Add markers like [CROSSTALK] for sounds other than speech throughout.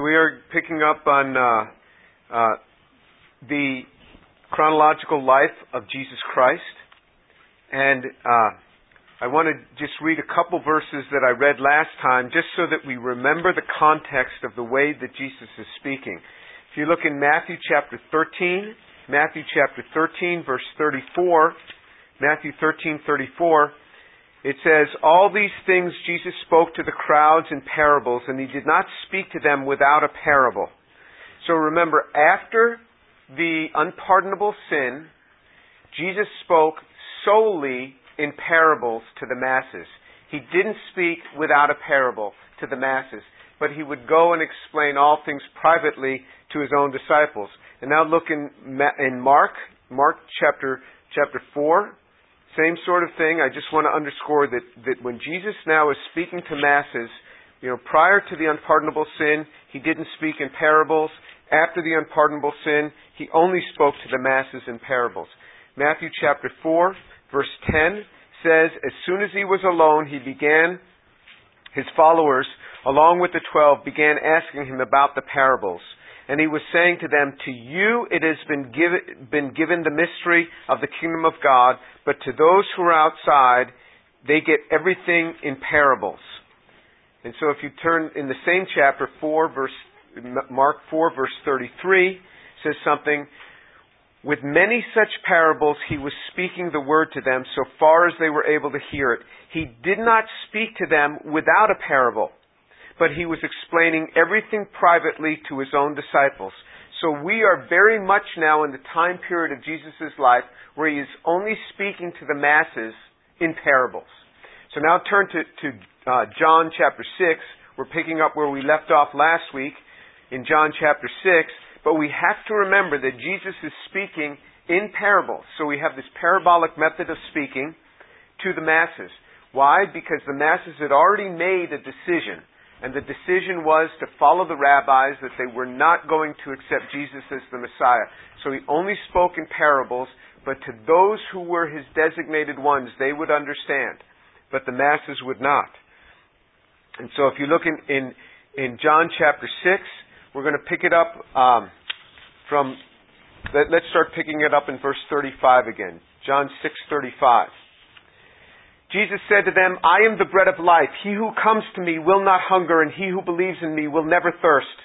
We are picking up on uh, uh, the chronological life of Jesus Christ, and uh, I want to just read a couple verses that I read last time, just so that we remember the context of the way that Jesus is speaking. If you look in Matthew chapter 13, Matthew chapter 13, verse 34, Matthew 13, 34. It says, All these things Jesus spoke to the crowds in parables, and he did not speak to them without a parable. So remember, after the unpardonable sin, Jesus spoke solely in parables to the masses. He didn't speak without a parable to the masses, but he would go and explain all things privately to his own disciples. And now look in, in Mark, Mark chapter, chapter 4, same sort of thing. I just want to underscore that, that when Jesus now is speaking to masses, you know, prior to the unpardonable sin, he didn't speak in parables. After the unpardonable sin, he only spoke to the masses in parables. Matthew chapter 4, verse 10 says, As soon as he was alone, he began, his followers, along with the twelve, began asking him about the parables. And he was saying to them, To you it has been given, been given the mystery of the kingdom of God, but to those who are outside, they get everything in parables. And so if you turn in the same chapter, 4 verse, Mark 4 verse 33 says something, with many such parables he was speaking the word to them so far as they were able to hear it. He did not speak to them without a parable, but he was explaining everything privately to his own disciples. So we are very much now in the time period of Jesus' life where he is only speaking to the masses in parables. So now turn to, to uh, John chapter 6. We're picking up where we left off last week in John chapter 6. But we have to remember that Jesus is speaking in parables. So we have this parabolic method of speaking to the masses. Why? Because the masses had already made a decision and the decision was to follow the rabbis that they were not going to accept Jesus as the Messiah. So he only spoke in parables, but to those who were his designated ones, they would understand, but the masses would not. And so if you look in, in, in John chapter 6, we're going to pick it up um, from, let, let's start picking it up in verse 35 again. John 6:35. Jesus said to them, I am the bread of life. He who comes to me will not hunger, and he who believes in me will never thirst.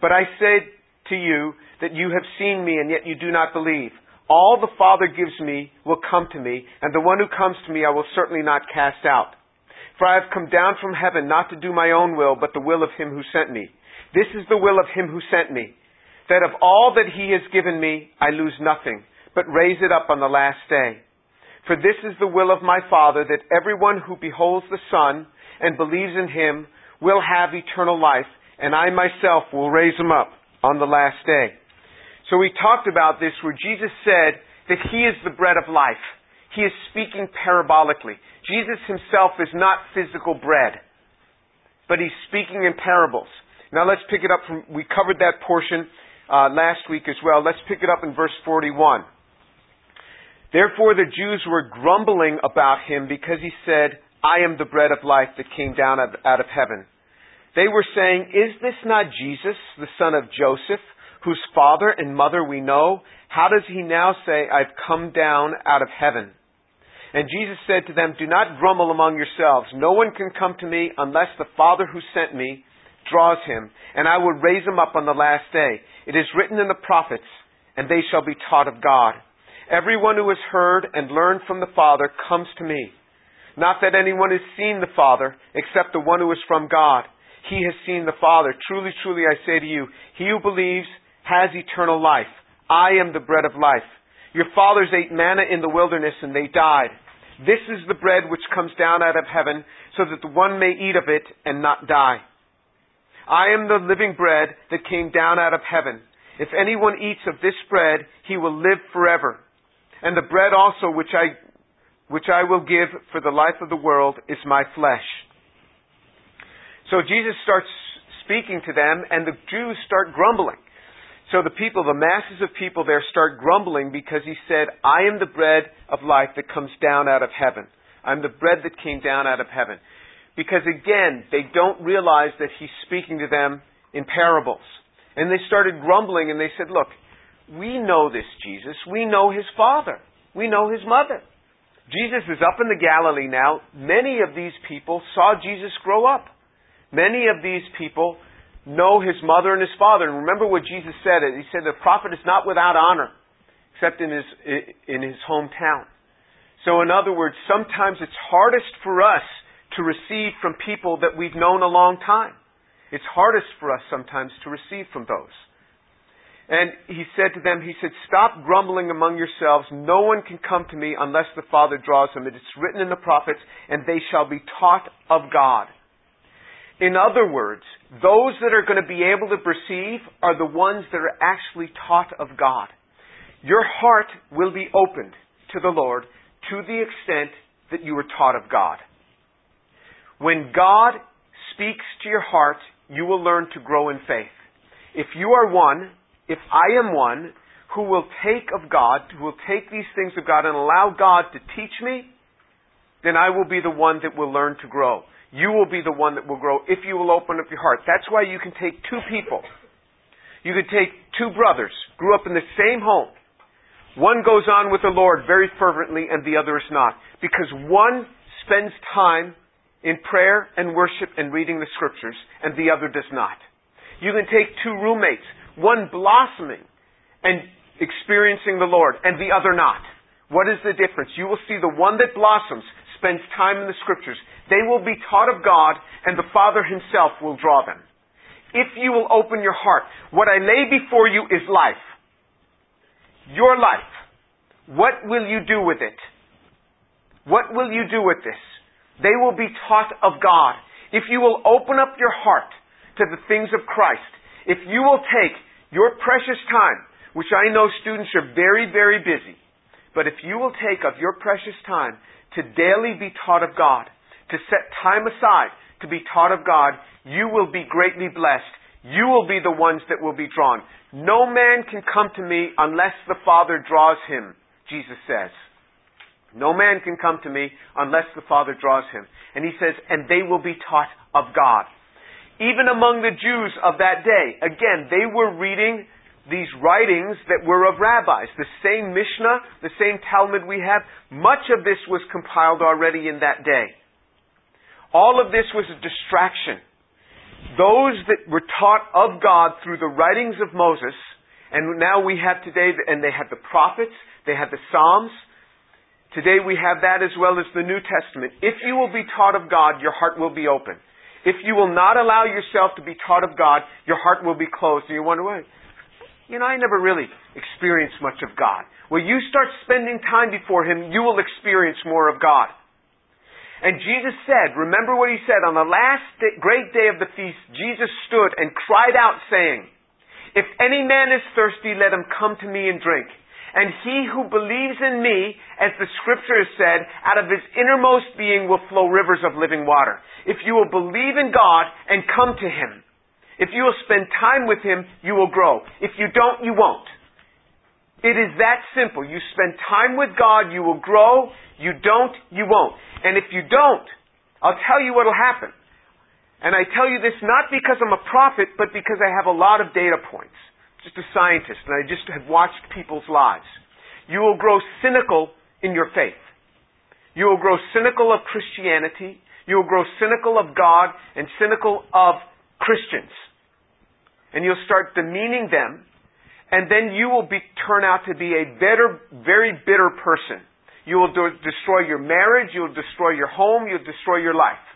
But I said to you that you have seen me, and yet you do not believe. All the Father gives me will come to me, and the one who comes to me I will certainly not cast out. For I have come down from heaven not to do my own will, but the will of him who sent me. This is the will of him who sent me, that of all that he has given me I lose nothing, but raise it up on the last day. For this is the will of my Father, that everyone who beholds the Son and believes in him will have eternal life, and I myself will raise him up on the last day. So we talked about this where Jesus said that he is the bread of life. He is speaking parabolically. Jesus himself is not physical bread, but he's speaking in parables. Now let's pick it up from, we covered that portion uh, last week as well. Let's pick it up in verse 41. Therefore the Jews were grumbling about him because he said, I am the bread of life that came down out of heaven. They were saying, Is this not Jesus, the son of Joseph, whose father and mother we know? How does he now say, I've come down out of heaven? And Jesus said to them, Do not grumble among yourselves. No one can come to me unless the Father who sent me draws him, and I will raise him up on the last day. It is written in the prophets, and they shall be taught of God. Everyone who has heard and learned from the Father comes to me. Not that anyone has seen the Father, except the one who is from God. He has seen the Father. Truly, truly, I say to you, he who believes has eternal life. I am the bread of life. Your fathers ate manna in the wilderness and they died. This is the bread which comes down out of heaven, so that the one may eat of it and not die. I am the living bread that came down out of heaven. If anyone eats of this bread, he will live forever. And the bread also which I, which I will give for the life of the world is my flesh. So Jesus starts speaking to them, and the Jews start grumbling. So the people, the masses of people there start grumbling because he said, I am the bread of life that comes down out of heaven. I'm the bread that came down out of heaven. Because again, they don't realize that he's speaking to them in parables. And they started grumbling and they said, Look, we know this Jesus. We know his father. We know his mother. Jesus is up in the Galilee now. Many of these people saw Jesus grow up. Many of these people know his mother and his father. And remember what Jesus said. He said the prophet is not without honor, except in his, in his hometown. So in other words, sometimes it's hardest for us to receive from people that we've known a long time. It's hardest for us sometimes to receive from those. And he said to them, he said, stop grumbling among yourselves. No one can come to me unless the Father draws them. It is written in the prophets, and they shall be taught of God. In other words, those that are going to be able to perceive are the ones that are actually taught of God. Your heart will be opened to the Lord to the extent that you are taught of God. When God speaks to your heart, you will learn to grow in faith. If you are one, if I am one who will take of God, who will take these things of God and allow God to teach me, then I will be the one that will learn to grow. You will be the one that will grow if you will open up your heart. That's why you can take two people. You could take two brothers, grew up in the same home. One goes on with the Lord very fervently and the other is not. Because one spends time in prayer and worship and reading the scriptures, and the other does not. You can take two roommates, one blossoming and experiencing the Lord, and the other not. What is the difference? You will see the one that blossoms spends time in the scriptures. They will be taught of God, and the Father Himself will draw them. If you will open your heart, what I lay before you is life. Your life. What will you do with it? What will you do with this? They will be taught of God. If you will open up your heart to the things of Christ, if you will take your precious time, which I know students are very, very busy, but if you will take of your precious time to daily be taught of God, to set time aside to be taught of God, you will be greatly blessed. You will be the ones that will be drawn. No man can come to me unless the Father draws him, Jesus says. No man can come to me unless the Father draws him. And he says, and they will be taught of God. Even among the Jews of that day, again, they were reading these writings that were of rabbis. The same Mishnah, the same Talmud we have, much of this was compiled already in that day. All of this was a distraction. Those that were taught of God through the writings of Moses, and now we have today, and they had the prophets, they had the Psalms, Today we have that as well as the New Testament. If you will be taught of God, your heart will be open. If you will not allow yourself to be taught of God, your heart will be closed. And you wonder, why? You know, I never really experienced much of God. Well, you start spending time before Him, you will experience more of God. And Jesus said, remember what He said, on the last day, great day of the feast, Jesus stood and cried out saying, If any man is thirsty, let him come to me and drink. And he who believes in me, as the scripture has said, out of his innermost being will flow rivers of living water. If you will believe in God and come to him, if you will spend time with him, you will grow. If you don't, you won't. It is that simple. You spend time with God, you will grow. You don't, you won't. And if you don't, I'll tell you what will happen. And I tell you this not because I'm a prophet, but because I have a lot of data points just a scientist, and I just have watched people's lives. You will grow cynical in your faith. You will grow cynical of Christianity. You will grow cynical of God and cynical of Christians. And you'll start demeaning them, and then you will be, turn out to be a better, very bitter person. You will do, destroy your marriage, you'll destroy your home, you'll destroy your life.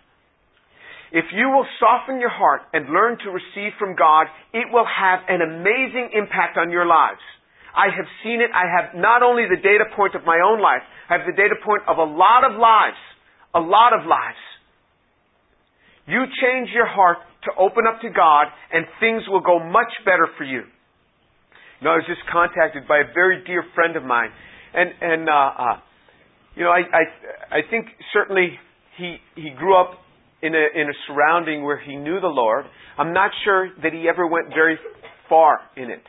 If you will soften your heart and learn to receive from God, it will have an amazing impact on your lives. I have seen it. I have not only the data point of my own life, I have the data point of a lot of lives. A lot of lives. You change your heart to open up to God and things will go much better for you. You know, I was just contacted by a very dear friend of mine and, and, uh, uh, you know, I, I, I think certainly he, he grew up in a, in a surrounding where he knew the Lord. I'm not sure that he ever went very far in it.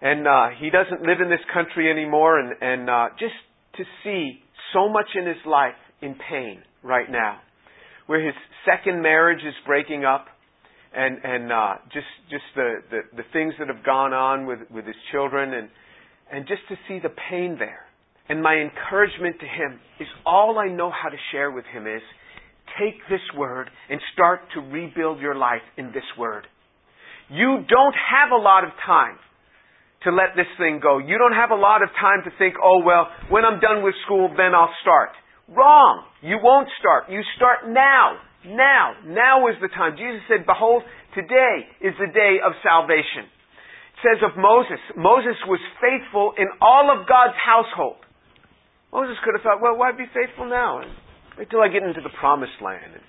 And uh, he doesn't live in this country anymore, and, and uh, just to see so much in his life in pain right now, where his second marriage is breaking up, and and uh, just just the, the the things that have gone on with with his children, and and just to see the pain there. And my encouragement to him is all I know how to share with him is take this word and start to rebuild your life in this word. You don't have a lot of time to let this thing go. You don't have a lot of time to think, oh well, when I'm done with school, then I'll start. Wrong. You won't start. You start now. Now. Now is the time. Jesus said, behold, today is the day of salvation. It says of Moses, Moses was faithful in all of God's household. Moses could have thought, well, why be faithful now? Wait till I get into the promised land. And,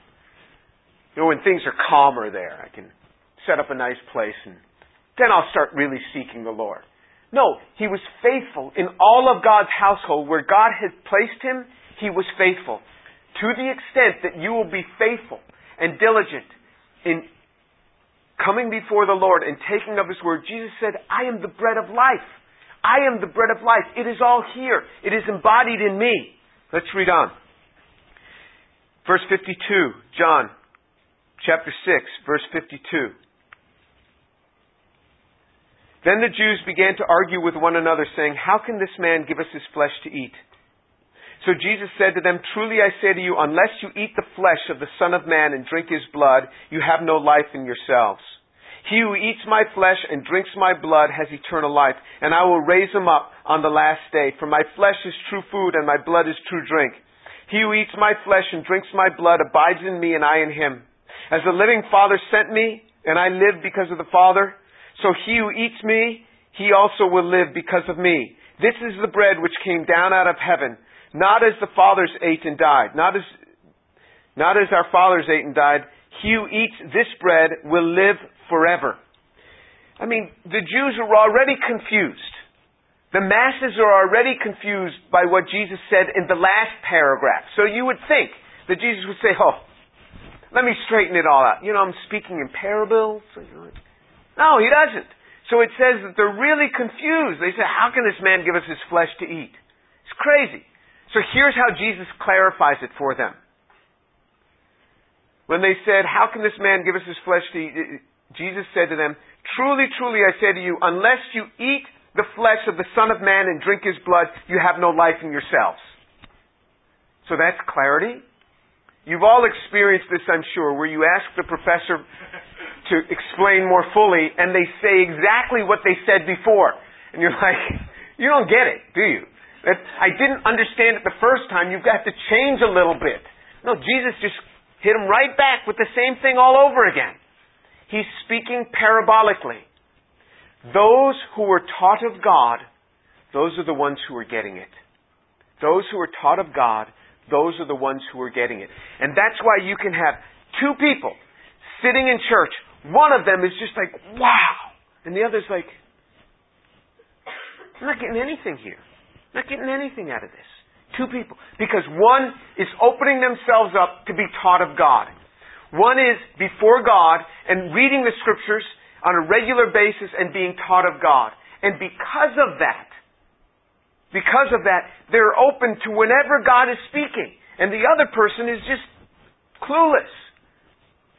you know, when things are calmer there, I can set up a nice place and then I'll start really seeking the Lord. No, he was faithful in all of God's household. Where God had placed him, he was faithful. To the extent that you will be faithful and diligent in coming before the Lord and taking of his word, Jesus said, I am the bread of life. I am the bread of life. It is all here. It is embodied in me. Let's read on. Verse 52, John chapter 6, verse 52. Then the Jews began to argue with one another, saying, How can this man give us his flesh to eat? So Jesus said to them, Truly I say to you, unless you eat the flesh of the Son of Man and drink his blood, you have no life in yourselves. He who eats my flesh and drinks my blood has eternal life, and I will raise him up on the last day. For my flesh is true food, and my blood is true drink. He who eats my flesh and drinks my blood abides in me, and I in him. As the living Father sent me, and I live because of the Father, so he who eats me, he also will live because of me. This is the bread which came down out of heaven, not as the fathers ate and died, not as, not as our fathers ate and died. He who eats this bread will live forever. I mean, the Jews were already confused. The masses are already confused by what Jesus said in the last paragraph. So you would think that Jesus would say, oh, let me straighten it all out. You know, I'm speaking in parables. No, he doesn't. So it says that they're really confused. They say, how can this man give us his flesh to eat? It's crazy. So here's how Jesus clarifies it for them. When they said, how can this man give us his flesh to eat? Jesus said to them, truly, truly, I say to you, unless you eat the flesh of the Son of Man and drink his blood, you have no life in yourselves. So that's clarity. You've all experienced this, I'm sure, where you ask the professor to explain more fully, and they say exactly what they said before. And you're [LAUGHS] like, you don't get it, do you? That I didn't understand it the first time. You've got to change a little bit. No, Jesus just hit him right back with the same thing all over again. He's speaking parabolically. Those who were taught of God, those are the ones who are getting it. Those who are taught of God, those are the ones who are getting it. And that's why you can have two people sitting in church one of them is just like, wow. And the other's like, I'm not getting anything here. I'm not getting anything out of this. Two people. Because one is opening themselves up to be taught of God. One is before God and reading the scriptures on a regular basis and being taught of God. And because of that, because of that, they're open to whenever God is speaking. And the other person is just clueless.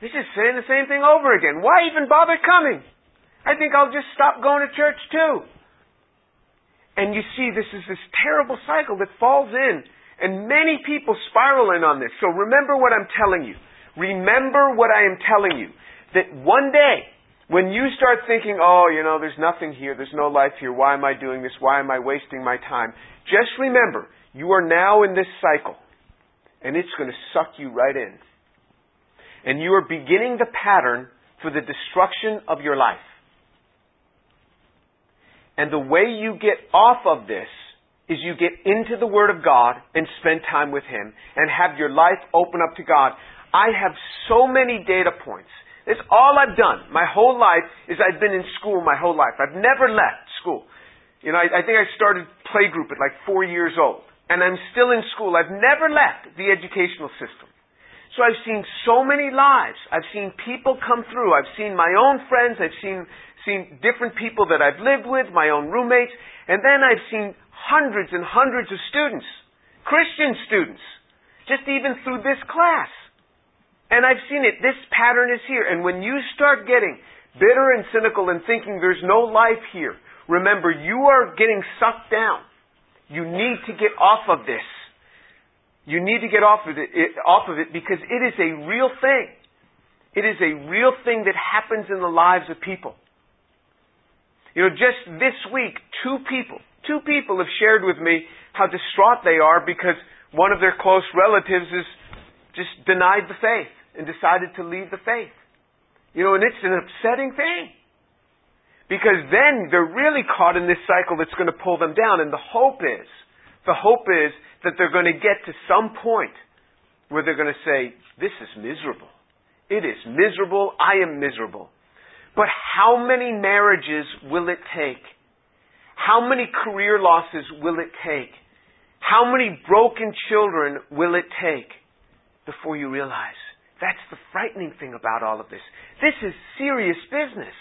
He's just saying the same thing over again. Why even bother coming? I think I'll just stop going to church too. And you see, this is this terrible cycle that falls in, and many people spiral in on this. So remember what I'm telling you. Remember what I am telling you. That one day, when you start thinking, oh, you know, there's nothing here, there's no life here, why am I doing this, why am I wasting my time? Just remember, you are now in this cycle, and it's going to suck you right in and you are beginning the pattern for the destruction of your life. And the way you get off of this is you get into the Word of God and spend time with Him and have your life open up to God. I have so many data points. It's all I've done. My whole life is I've been in school my whole life. I've never left school. You know, I, I think I started playgroup at like four years old. And I'm still in school. I've never left the educational system. So I've seen so many lives. I've seen people come through. I've seen my own friends. I've seen, seen different people that I've lived with, my own roommates. And then I've seen hundreds and hundreds of students, Christian students, just even through this class. And I've seen it. This pattern is here. And when you start getting bitter and cynical and thinking there's no life here, remember you are getting sucked down. You need to get off of this. You need to get off of it, it, off of it because it is a real thing. It is a real thing that happens in the lives of people. You know, just this week, two people, two people have shared with me how distraught they are because one of their close relatives has just denied the faith and decided to leave the faith. You know, and it's an upsetting thing. Because then they're really caught in this cycle that's going to pull them down. And the hope is, the hope is that they're going to get to some point where they're going to say, this is miserable. It is miserable. I am miserable. But how many marriages will it take? How many career losses will it take? How many broken children will it take before you realize? That's the frightening thing about all of this. This is serious business.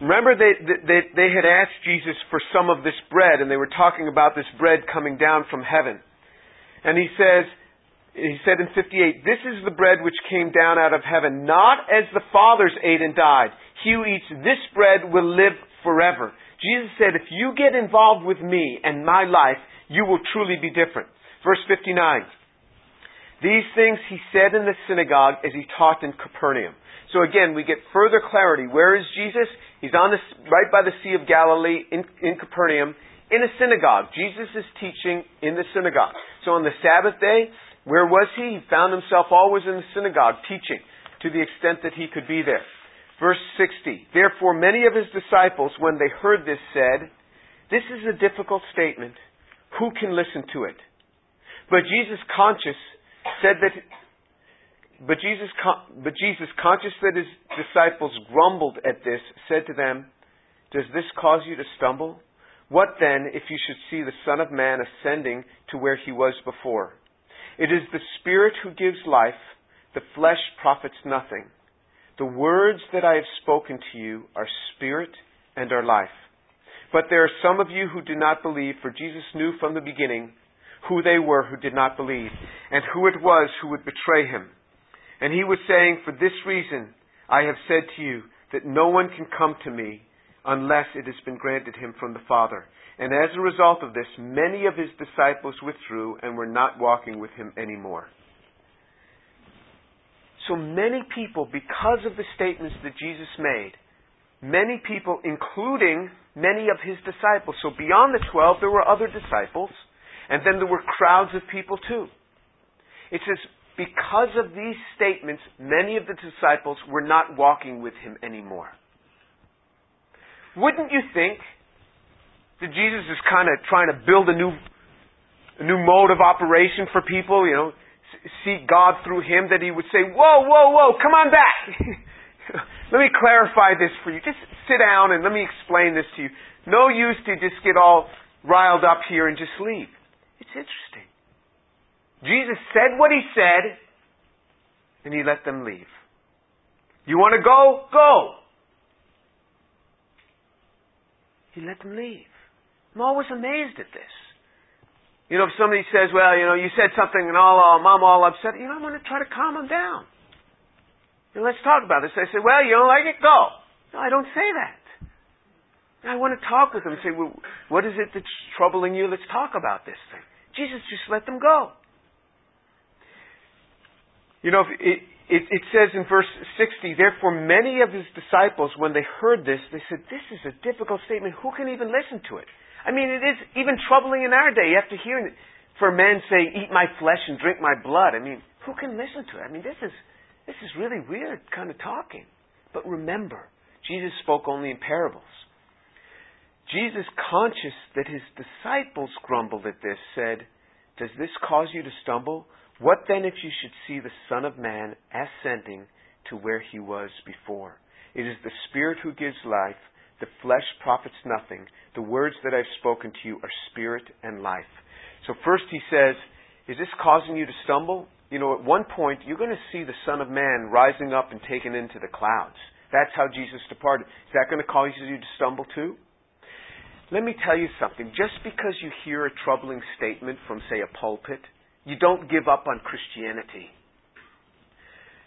Remember, they, they, they had asked Jesus for some of this bread, and they were talking about this bread coming down from heaven. And he says, he said in 58, This is the bread which came down out of heaven, not as the fathers ate and died. He who eats this bread will live forever. Jesus said, If you get involved with me and my life, you will truly be different. Verse 59. These things he said in the synagogue as he taught in Capernaum. So again, we get further clarity. Where is Jesus? He's on the, right by the Sea of Galilee in, in Capernaum in a synagogue. Jesus is teaching in the synagogue. So on the Sabbath day, where was he? He found himself always in the synagogue teaching to the extent that he could be there. Verse 60. Therefore many of his disciples, when they heard this, said, This is a difficult statement. Who can listen to it? But Jesus, conscious said that, but Jesus, but Jesus, conscious that his disciples grumbled at this, said to them, Does this cause you to stumble? What then if you should see the Son of Man ascending to where he was before? It is the Spirit who gives life, the flesh profits nothing. The words that I have spoken to you are spirit and are life. But there are some of you who do not believe, for Jesus knew from the beginning who they were who did not believe, and who it was who would betray him. And he was saying, For this reason I have said to you that no one can come to me unless it has been granted him from the Father. And as a result of this, many of his disciples withdrew and were not walking with him anymore. So many people, because of the statements that Jesus made, many people, including many of his disciples, so beyond the twelve, there were other disciples, and then there were crowds of people too. It says, because of these statements, many of the disciples were not walking with him anymore. Wouldn't you think that Jesus is kind of trying to build a new, a new mode of operation for people, you know, seek God through him, that he would say, whoa, whoa, whoa, come on back. [LAUGHS] let me clarify this for you. Just sit down and let me explain this to you. No use to just get all riled up here and just leave. It's interesting. Jesus said what he said, and he let them leave. You want to go? Go. He let them leave. I'm always amazed at this. You know, if somebody says, well, you know, you said something and all, all I'm all upset, you know, I'm going to try to calm them down. And let's talk about this. I say, well, you don't like it? Go. No, I don't say that. I want to talk with them and say, well, what is it that's troubling you? Let's talk about this thing. Jesus just let them go. You know, it, it, it, says in verse 60, therefore many of his disciples, when they heard this, they said, this is a difficult statement. Who can even listen to it? I mean, it is even troubling in our day. You have to hear it for men say, eat my flesh and drink my blood. I mean, who can listen to it? I mean, this is, this is really weird kind of talking. But remember, Jesus spoke only in parables. Jesus, conscious that his disciples grumbled at this, said, Does this cause you to stumble? What then if you should see the Son of Man ascending to where he was before? It is the Spirit who gives life. The flesh profits nothing. The words that I've spoken to you are spirit and life. So first he says, Is this causing you to stumble? You know, at one point, you're going to see the Son of Man rising up and taken into the clouds. That's how Jesus departed. Is that going to cause you to stumble too? Let me tell you something. Just because you hear a troubling statement from, say, a pulpit, you don't give up on Christianity.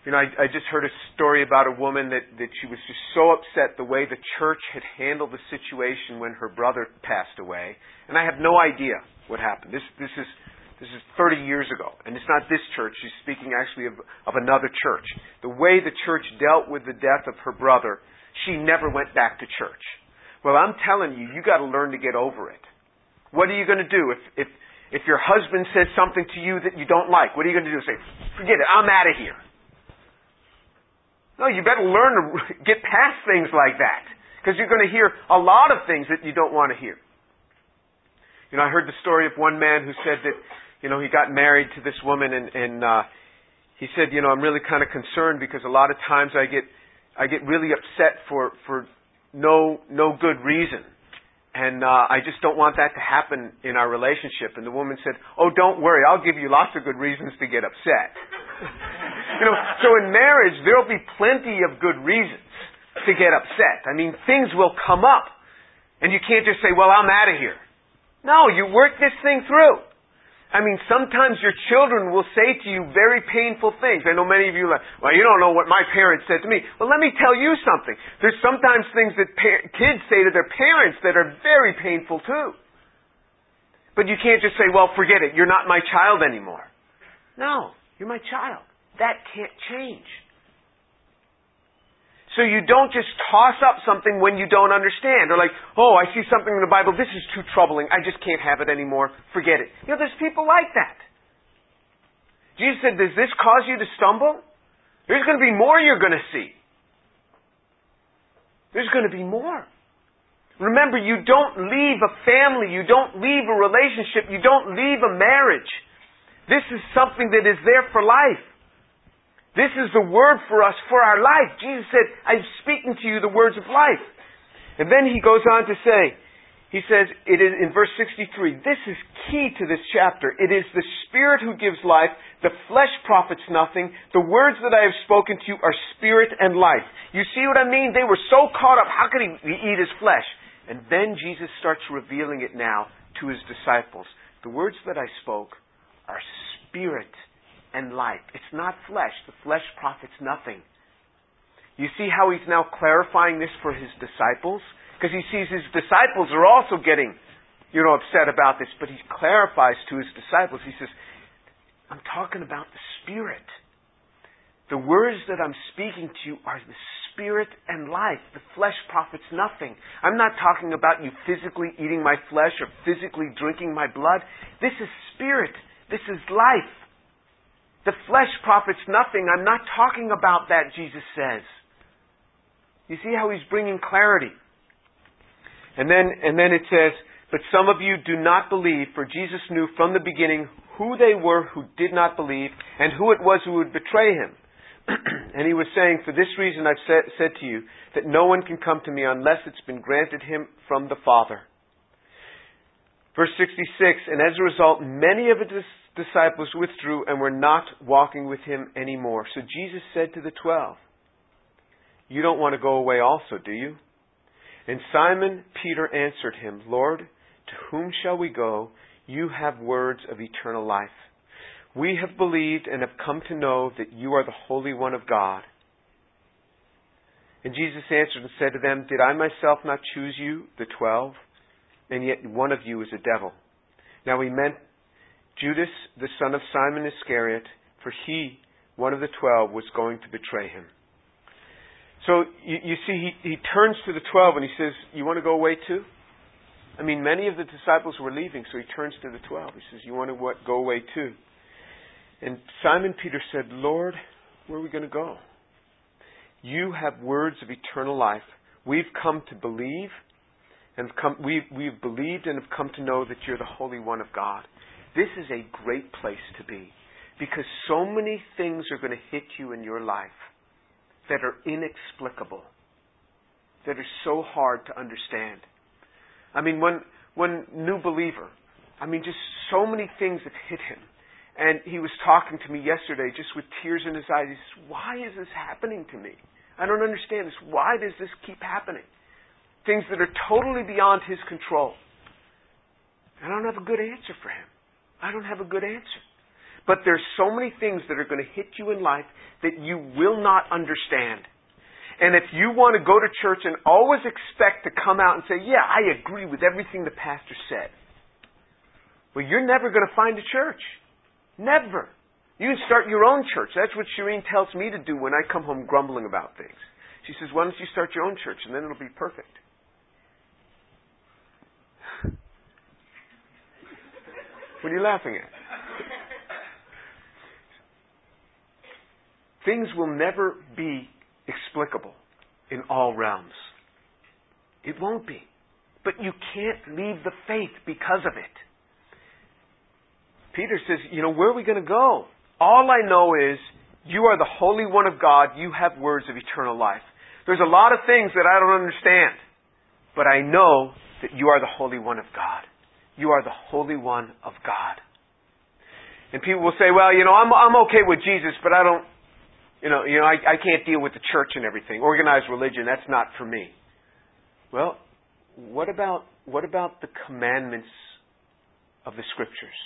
You know, I, I just heard a story about a woman that, that she was just so upset the way the church had handled the situation when her brother passed away. And I have no idea what happened. This, this is, this is 30 years ago. And it's not this church. She's speaking actually of, of another church. The way the church dealt with the death of her brother, she never went back to church. Well, I'm telling you, you got to learn to get over it. What are you going to do if, if, if your husband says something to you that you don't like? What are you going to do? Say, forget it, I'm out of here. No, you better learn to [LAUGHS] get past things like that. Because you're going to hear a lot of things that you don't want to hear. You know, I heard the story of one man who said that, you know, he got married to this woman and, and uh, he said, you know, I'm really kind of concerned because a lot of times I get, I get really upset for, for no, no good reason. And uh, I just don't want that to happen in our relationship. And the woman said, Oh, don't worry. I'll give you lots of good reasons to get upset. [LAUGHS] You know, so in marriage, there'll be plenty of good reasons to get upset. I mean, things will come up. And you can't just say, well, I'm out of here. No, you work this thing through. I mean, sometimes your children will say to you very painful things. I know many of you are like, well, you don't know what my parents said to me. Well, let me tell you something. There's sometimes things that pa- kids say to their parents that are very painful too. But you can't just say, well, forget it. You're not my child anymore. No, you're my child. That can't change. So you don't just toss up something when you don't understand. Or like, oh, I see something in the Bible, this is too troubling, I just can't have it anymore, forget it. You know, there's people like that. Jesus said, does this cause you to stumble? There's going to be more you're going to see. There's going to be more. Remember, you don't leave a family, you don't leave a relationship, you don't leave a marriage. This is something that is there for life. This is the word for us for our life. Jesus said, I'm speaking to you the words of life. And then he goes on to say, he says, it is in verse 63, this is key to this chapter. It is the Spirit who gives life. The flesh profits nothing. The words that I have spoken to you are spirit and life. You see what I mean? They were so caught up. How could he eat his flesh? And then Jesus starts revealing it now to his disciples. The words that I spoke are spirit and life. It's not flesh. The flesh profits nothing. You see how he's now clarifying this for his disciples? Because he sees his disciples are also getting, you know, upset about this, but he clarifies to his disciples. He says, I'm talking about the Spirit. The words that I'm speaking to you are the spirit and life. The flesh profits nothing. I'm not talking about you physically eating my flesh or physically drinking my blood. This is spirit. This is life. The flesh profits nothing. I'm not talking about that, Jesus says. You see how he's bringing clarity. And then, and then it says, but some of you do not believe, for Jesus knew from the beginning who they were who did not believe and who it was who would betray him. [CLEARS THROAT] and he was saying, For this reason I've said, said, to you that no one can come to me unless it's been granted him from the Father. Verse 66, and as a result, many of his disciples withdrew and were not walking with him anymore. So Jesus said to the twelve, You don't want to go away also, do you? And Simon Peter answered him, Lord, to whom shall we go? You have words of eternal life. We have believed and have come to know that you are the Holy One of God. And Jesus answered and said to them, Did I myself not choose you, the twelve? And yet one of you is a devil. Now he meant Judas, the son of Simon Iscariot, for he, one of the twelve, was going to betray him. So you, you see, he, he turns to the twelve and he says, You want to go away too? I mean, many of the disciples were leaving, so he turns to the twelve. He says, You want to what, go away too? And Simon Peter said, Lord, where are we going to go? You have words of eternal life. We've come to believe, and come, we've, we've believed and have come to know that you're the Holy One of God. This is a great place to be because so many things are going to hit you in your life that are inexplicable, that are so hard to understand. I mean, one, when new believer, I mean, just so many things have hit him. And he was talking to me yesterday just with tears in his eyes. He says, Why is this happening to me? I don't understand this. Why does this keep happening? Things that are totally beyond his control. I don't have a good answer for him. I don't have a good answer. But there's so many things that are going to hit you in life that you will not understand. And if you want to go to church and always expect to come out and say, yeah, I agree with everything the pastor said, well, you're never going to find a church. Never. You can start your own church. That's what Shireen tells me to do when I come home grumbling about things. She says, why don't you start your own church and then it'll be perfect. What are you laughing at? [LAUGHS] Things will never be explicable in all realms. It won't be. But you can't leave the faith because of it. Peter says, you know, where are we going to go? All I know is you are the Holy One of God. You have words of eternal life. There's a lot of things that I don't understand, but I know that you are the Holy One of God. You are the Holy One of God. And people will say, well, you know, I'm, I'm okay with Jesus, but I don't, you know, you know, I, I can't deal with the church and everything. Organized religion, that's not for me. Well, what about what about the commandments of the scriptures?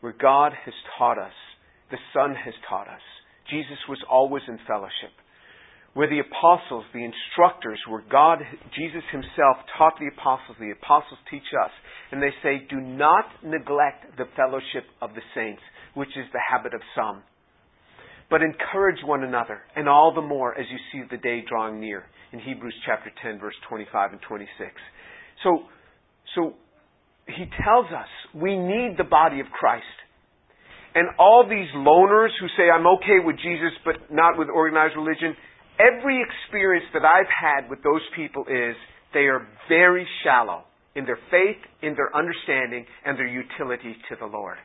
Where God has taught us, the Son has taught us. Jesus was always in fellowship. Where the apostles, the instructors, where God, Jesus Himself taught the apostles, the apostles teach us. And they say, do not neglect the fellowship of the saints, which is the habit of some but encourage one another, and all the more as you see the day drawing near. In Hebrews chapter 10, verse 25 and 26. So, so he tells us we need the body of Christ. And all these loners who say, I'm okay with Jesus, but not with organized religion, every experience that I've had with those people is they are very shallow in their faith, in their understanding, and their utility to the Lord.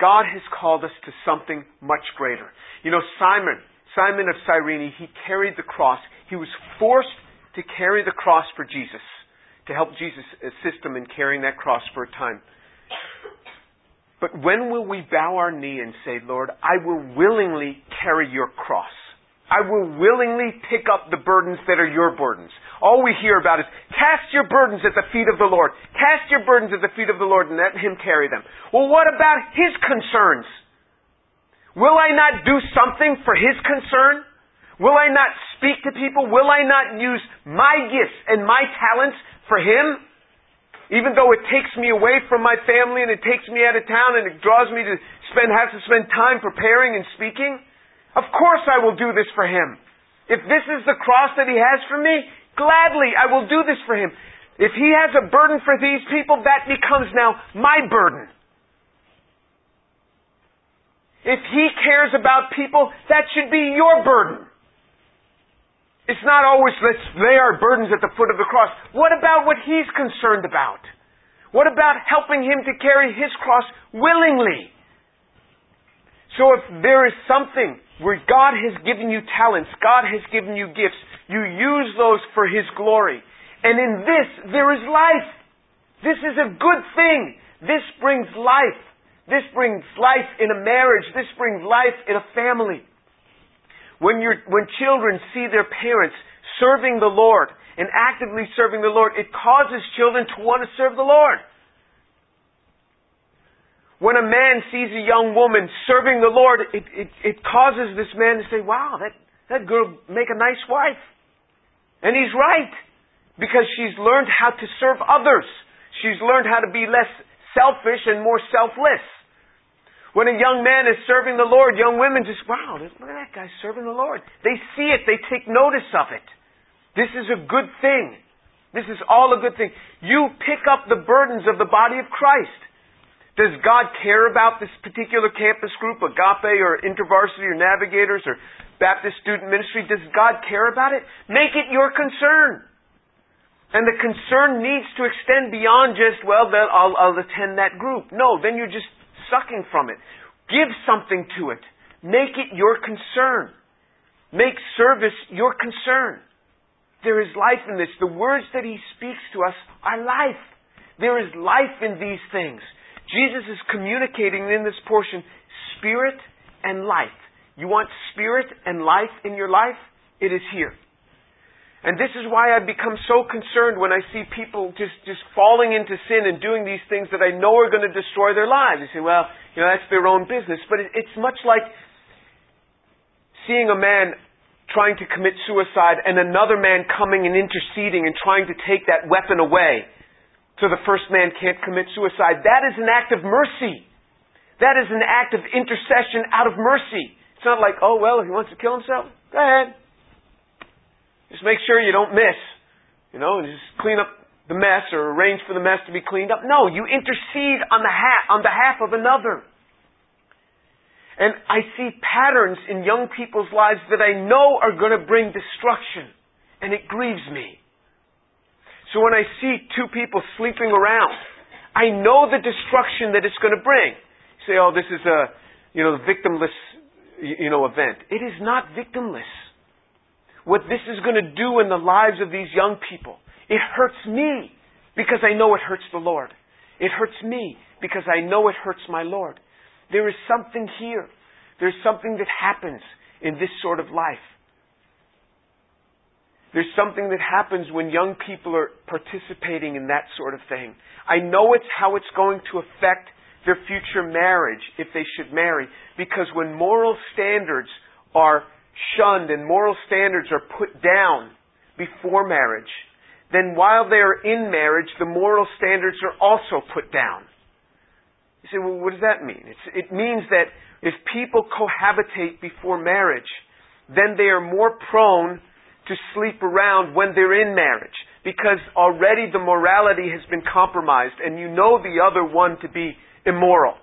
God has called us to something much greater. You know, Simon, Simon of Cyrene, he carried the cross. He was forced to carry the cross for Jesus, to help Jesus assist him in carrying that cross for a time. But when will we bow our knee and say, Lord, I will willingly carry your cross? I will willingly pick up the burdens that are your burdens. All we hear about is cast your burdens at the feet of the Lord. Cast your burdens at the feet of the Lord and let Him carry them. Well, what about His concerns? Will I not do something for His concern? Will I not speak to people? Will I not use my gifts and my talents for Him? Even though it takes me away from my family and it takes me out of town and it draws me to spend, have to spend time preparing and speaking? Of course I will do this for him. If this is the cross that he has for me, gladly I will do this for him. If he has a burden for these people, that becomes now my burden. If he cares about people, that should be your burden. It's not always let's lay our burdens at the foot of the cross. What about what he's concerned about? What about helping him to carry his cross willingly? So if there is something where God has given you talents, God has given you gifts, you use those for His glory. And in this, there is life. This is a good thing. This brings life. This brings life in a marriage. This brings life in a family. When, you're when children see their parents serving the Lord and actively serving the Lord, it causes children to want to serve the Lord. When a man sees a young woman serving the Lord, it, it, it causes this man to say, wow, that, that girl make a nice wife. And he's right. Because she's learned how to serve others. She's learned how to be less selfish and more selfless. When a young man is serving the Lord, young women just, wow, look at that guy serving the Lord. They see it, they take notice of it. This is a good thing. This is all a good thing. You pick up the burdens of the body of Christ. Does God care about this particular campus group, Agape or InterVarsity or Navigators or Baptist Student Ministry? Does God care about it? Make it your concern. And the concern needs to extend beyond just, well, then I'll, I'll attend that group. No, then you're just sucking from it. Give something to it. Make it your concern. Make service your concern. There is life in this. The words that he speaks to us are life. There is life in these things. Jesus is communicating in this portion spirit and life. You want spirit and life in your life? It is here. And this is why I become so concerned when I see people just, just falling into sin and doing these things that I know are going to destroy their lives. You say, well, you know, that's their own business. But it, it's much like seeing a man trying to commit suicide and another man coming and interceding and trying to take that weapon away so the first man can't commit suicide. That is an act of mercy. That is an act of intercession out of mercy. It's not like, oh, well, if he wants to kill himself, go ahead. Just make sure you don't miss. You know, and just clean up the mess or arrange for the mess to be cleaned up. No, you intercede on, the ha- on behalf of another. And I see patterns in young people's lives that I know are going to bring destruction. And it grieves me. So when I see two people sleeping around, I know the destruction that it's going to bring. You say, oh, this is a, you know, victimless, you know, event. It is not victimless what this is going to do in the lives of these young people. It hurts me because I know it hurts the Lord. It hurts me because I know it hurts my Lord. There is something here. There's something that happens in this sort of life. There's something that happens when young people are participating in that sort of thing. I know it's how it's going to affect their future marriage if they should marry because when moral standards are shunned and moral standards are put down before marriage, then while they are in marriage, the moral standards are also put down. You say, well, what does that mean? It's, it means that if people cohabitate before marriage, then they are more prone to sleep around when they're in marriage because already the morality has been compromised and you know the other one to be immoral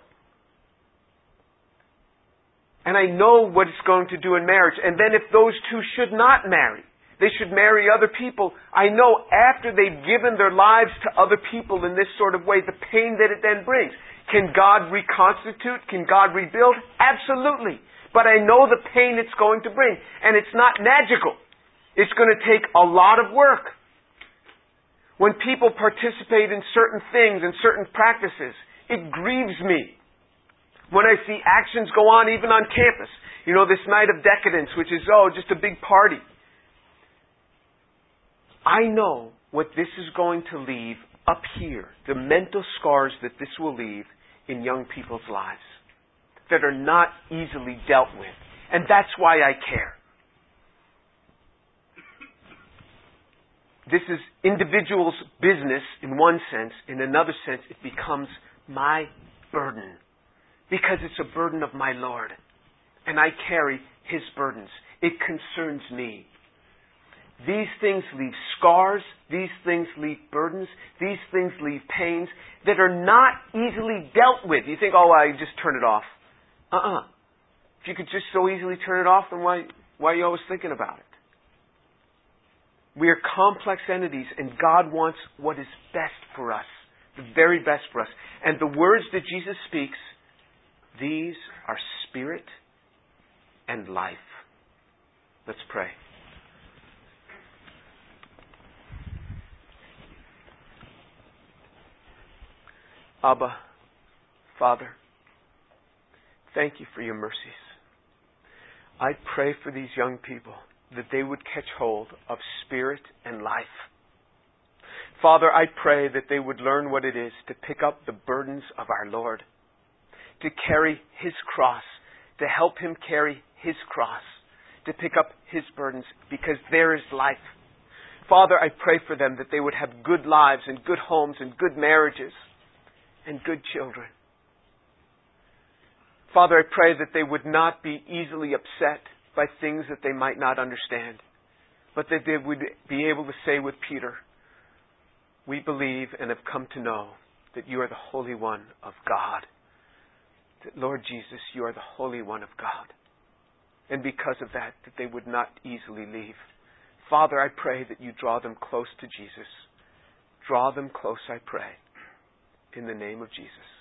and I know what it's going to do in marriage. And then if those two should not marry, they should marry other people. I know after they've given their lives to other people in this sort of way, the pain that it then brings. Can God reconstitute? Can God rebuild? Absolutely. But I know the pain it's going to bring. And it's not magical. It's going to take a lot of work. When people participate in certain things and certain practices, it grieves me. When I see actions go on even on campus, you know, this night of decadence, which is, oh, just a big party. I know what this is going to leave up here, the mental scars that this will leave in young people's lives that are not easily dealt with. And that's why I care. This is individual's business in one sense. In another sense, it becomes my burden because it's a burden of my Lord. And I carry His burdens. It concerns me. These things leave scars. These things leave burdens. These things leave pains that are not easily dealt with. You think, oh, I just turn it off. Uh-uh. If you could just so easily turn it off, then why, why are you always thinking about it? We are complex entities, and God wants what is best for us, the very best for us. And the words that Jesus speaks these are spirit and life. Let's pray. Abba, Father, thank you for your mercies. I pray for these young people that they would catch hold of spirit and life. Father, I pray that they would learn what it is to pick up the burdens of our Lord to carry his cross, to help him carry his cross, to pick up his burdens, because there is life. Father, I pray for them that they would have good lives and good homes and good marriages and good children. Father, I pray that they would not be easily upset by things that they might not understand, but that they would be able to say with Peter, We believe and have come to know that you are the Holy One of God that, Lord Jesus, you are the Holy One of God. And because of that, that they would not easily leave. Father, I pray that you draw them close to Jesus. Draw them close, I pray, in the name of Jesus.